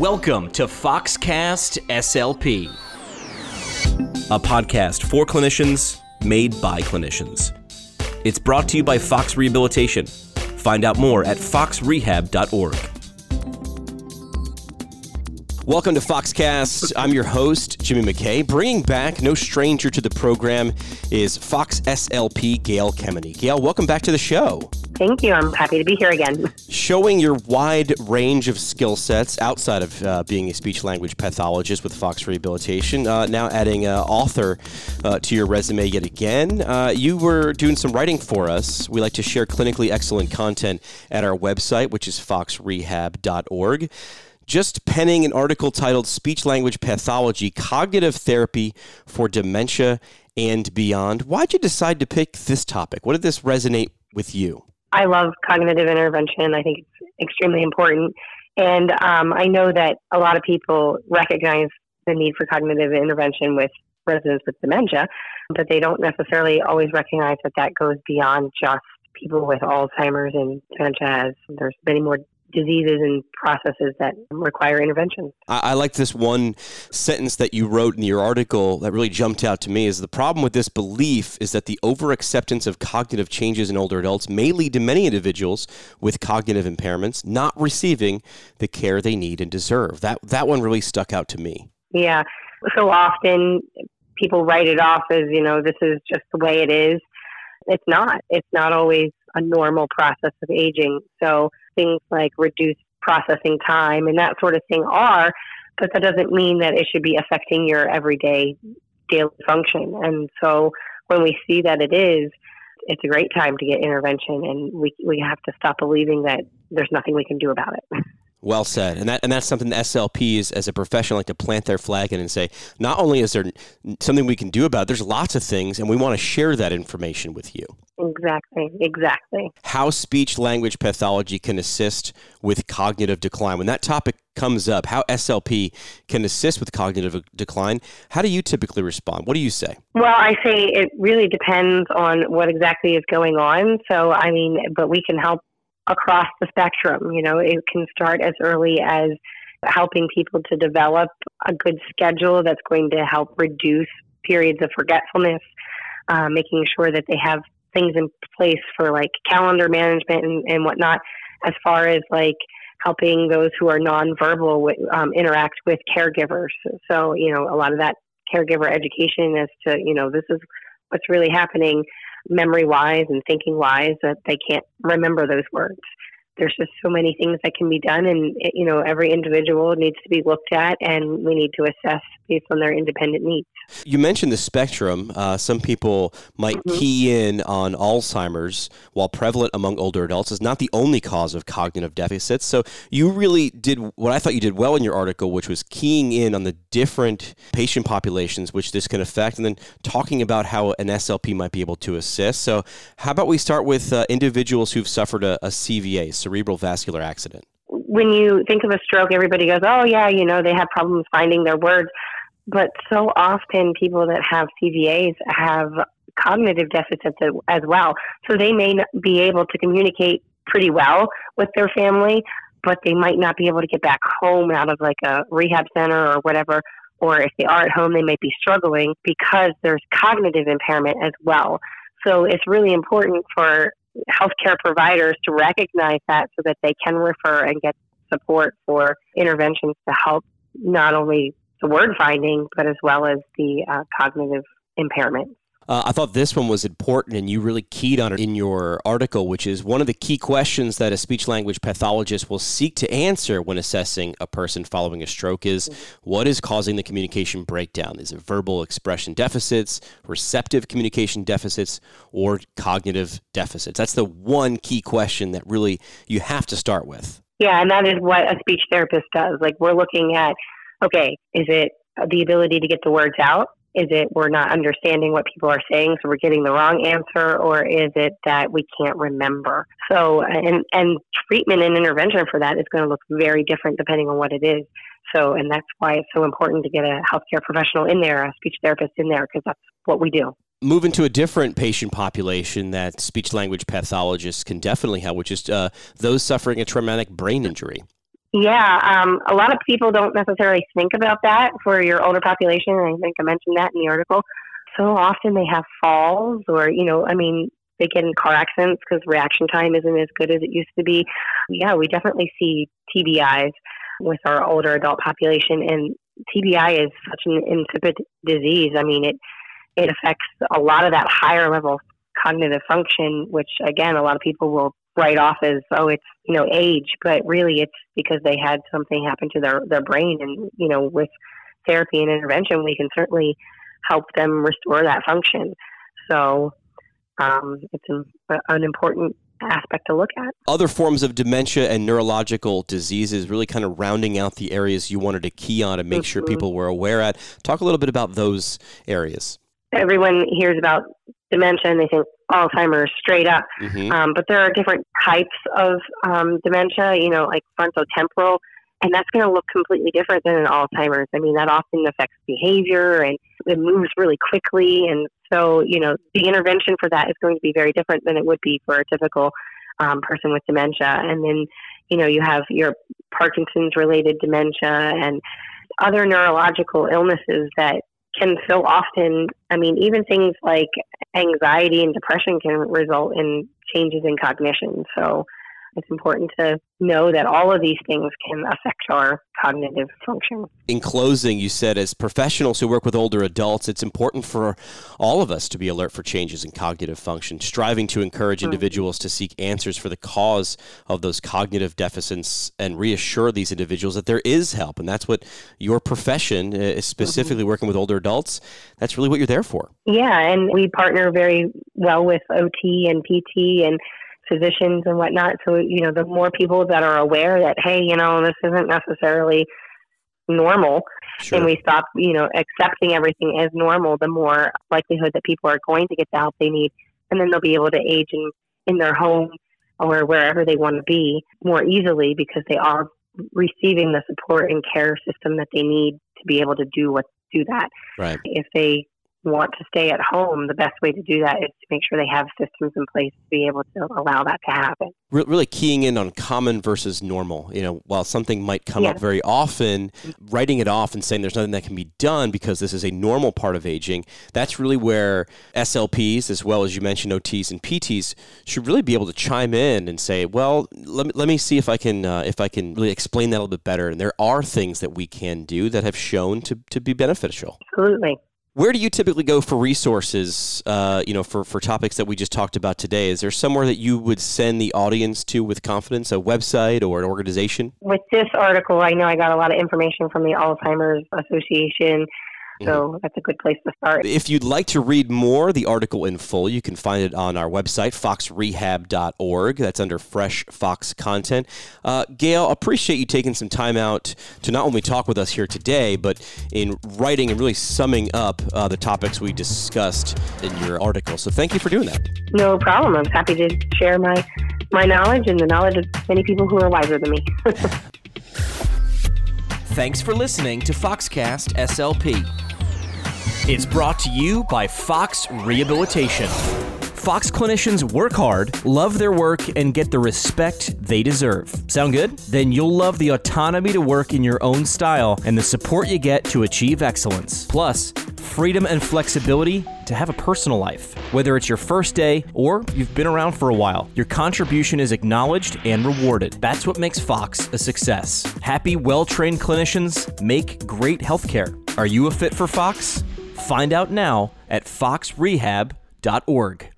Welcome to Foxcast SLP, a podcast for clinicians made by clinicians. It's brought to you by Fox Rehabilitation. Find out more at foxrehab.org. Welcome to Foxcast. I'm your host, Jimmy McKay. Bringing back, no stranger to the program, is Fox SLP Gail Kemeny. Gail, welcome back to the show. Thank you. I'm happy to be here again. Showing your wide range of skill sets outside of uh, being a speech language pathologist with Fox Rehabilitation, uh, now adding uh, author to your resume yet again. Uh, you were doing some writing for us. We like to share clinically excellent content at our website, which is foxrehab.org just penning an article titled Speech Language Pathology Cognitive Therapy for Dementia and Beyond. Why'd you decide to pick this topic? What did this resonate with you? I love cognitive intervention. I think it's extremely important. And um, I know that a lot of people recognize the need for cognitive intervention with residents with dementia, but they don't necessarily always recognize that that goes beyond just people with Alzheimer's and dementia. There's many more diseases and processes that require intervention. I, I, like this one sentence that you wrote in your article that really jumped out to me is the problem with this belief is that the over acceptance of cognitive changes in older adults may lead to many individuals with cognitive impairments not receiving the care they need and deserve. That that one really stuck out to me. Yeah. So often people write it off as, you know, this is just the way it is. It's not. It's not always a normal process of aging. So things like reduced processing time and that sort of thing are, but that doesn't mean that it should be affecting your everyday daily function. And so when we see that it is, it's a great time to get intervention and we, we have to stop believing that there's nothing we can do about it. Well said, and that and that's something the SLPs as a profession like to plant their flag in and say. Not only is there something we can do about it, there's lots of things, and we want to share that information with you. Exactly, exactly. How speech language pathology can assist with cognitive decline. When that topic comes up, how SLP can assist with cognitive decline. How do you typically respond? What do you say? Well, I say it really depends on what exactly is going on. So, I mean, but we can help across the spectrum. You know, it can start as early as helping people to develop a good schedule that's going to help reduce periods of forgetfulness, uh, making sure that they have things in place for like calendar management and, and whatnot, as far as like helping those who are nonverbal with, um, interact with caregivers. So, you know, a lot of that caregiver education as to, you know, this is what's really happening memory wise and thinking wise that they can't remember those words there's just so many things that can be done and you know every individual needs to be looked at and we need to assess based on their independent needs. You mentioned the spectrum. Uh, some people might mm-hmm. key in on alzheimer's while prevalent among older adults is not the only cause of cognitive deficits. So you really did what i thought you did well in your article which was keying in on the different patient populations which this can affect and then talking about how an slp might be able to assist. So how about we start with uh, individuals who've suffered a, a cva cerebral vascular accident? When you think of a stroke, everybody goes, oh, yeah, you know, they have problems finding their words. But so often people that have CVAs have cognitive deficits as well. So they may be able to communicate pretty well with their family, but they might not be able to get back home out of like a rehab center or whatever. Or if they are at home, they might be struggling because there's cognitive impairment as well. So it's really important for healthcare providers to recognize that so that they can refer and get support for interventions to help not only the word finding, but as well as the uh, cognitive impairment. Uh, I thought this one was important, and you really keyed on it in your article, which is one of the key questions that a speech language pathologist will seek to answer when assessing a person following a stroke is what is causing the communication breakdown? Is it verbal expression deficits, receptive communication deficits, or cognitive deficits? That's the one key question that really you have to start with. Yeah, and that is what a speech therapist does. Like, we're looking at okay, is it the ability to get the words out? Is it we're not understanding what people are saying, so we're getting the wrong answer, or is it that we can't remember? So, and and treatment and intervention for that is going to look very different depending on what it is. So, and that's why it's so important to get a healthcare professional in there, a speech therapist in there, because that's what we do. Move into a different patient population that speech language pathologists can definitely help, which is uh, those suffering a traumatic brain injury. Yeah, um, a lot of people don't necessarily think about that for your older population. I think I mentioned that in the article. So often they have falls, or you know, I mean, they get in car accidents because reaction time isn't as good as it used to be. Yeah, we definitely see TBIs with our older adult population, and TBI is such an insipid disease. I mean, it it affects a lot of that higher level cognitive function, which again, a lot of people will write off as oh it's you know age but really it's because they had something happen to their their brain and you know with therapy and intervention we can certainly help them restore that function so um, it's an, an important aspect to look at. Other forms of dementia and neurological diseases, really kind of rounding out the areas you wanted to key on and make mm-hmm. sure people were aware at. Talk a little bit about those areas. Everyone hears about dementia and they think Alzheimer's straight up. Mm-hmm. Um, but there are different types of um, dementia, you know, like frontotemporal, and that's going to look completely different than an Alzheimer's. I mean, that often affects behavior and it moves really quickly. And so, you know, the intervention for that is going to be very different than it would be for a typical um, person with dementia. And then, you know, you have your Parkinson's related dementia and other neurological illnesses that can so often, I mean, even things like anxiety and depression can result in changes in cognition. So it's important to know that all of these things can affect our cognitive function. In closing, you said as professionals who work with older adults, it's important for all of us to be alert for changes in cognitive function, striving to encourage mm-hmm. individuals to seek answers for the cause of those cognitive deficits and reassure these individuals that there is help. And that's what your profession uh, is specifically mm-hmm. working with older adults. That's really what you're there for. Yeah, and we partner very well with OT and PT and physicians and whatnot. So, you know, the more people that are aware that, hey, you know, this isn't necessarily normal, sure. and we stop, you know, accepting everything as normal, the more likelihood that people are going to get the help they need. And then they'll be able to age in, in their home or wherever they want to be more easily because they are receiving the support and care system that they need to be able to do what do that. Right. If they want to stay at home, the best way to do that is to make sure they have systems in place to be able to allow that to happen. Really keying in on common versus normal. You know, while something might come yes. up very often, writing it off and saying there's nothing that can be done because this is a normal part of aging, that's really where SLPs, as well as you mentioned OTs and PTs, should really be able to chime in and say, well, let me, let me see if I can uh, if I can really explain that a little bit better. And there are things that we can do that have shown to, to be beneficial. Absolutely. Where do you typically go for resources? Uh, you know, for, for topics that we just talked about today, is there somewhere that you would send the audience to with confidence, a website or an organization? With this article, I know I got a lot of information from the Alzheimer's Association so mm-hmm. that's a good place to start. If you'd like to read more, the article in full, you can find it on our website, foxrehab.org. That's under Fresh Fox content. Uh, Gail, appreciate you taking some time out to not only talk with us here today, but in writing and really summing up uh, the topics we discussed in your article. So thank you for doing that. No problem. I'm happy to share my my knowledge and the knowledge of many people who are wiser than me. Thanks for listening to Foxcast SLP. It's brought to you by Fox Rehabilitation. Fox clinicians work hard, love their work, and get the respect they deserve. Sound good? Then you'll love the autonomy to work in your own style and the support you get to achieve excellence. Plus, freedom and flexibility to have a personal life. Whether it's your first day or you've been around for a while, your contribution is acknowledged and rewarded. That's what makes Fox a success. Happy, well trained clinicians make great healthcare. Are you a fit for Fox? Find out now at foxrehab.org.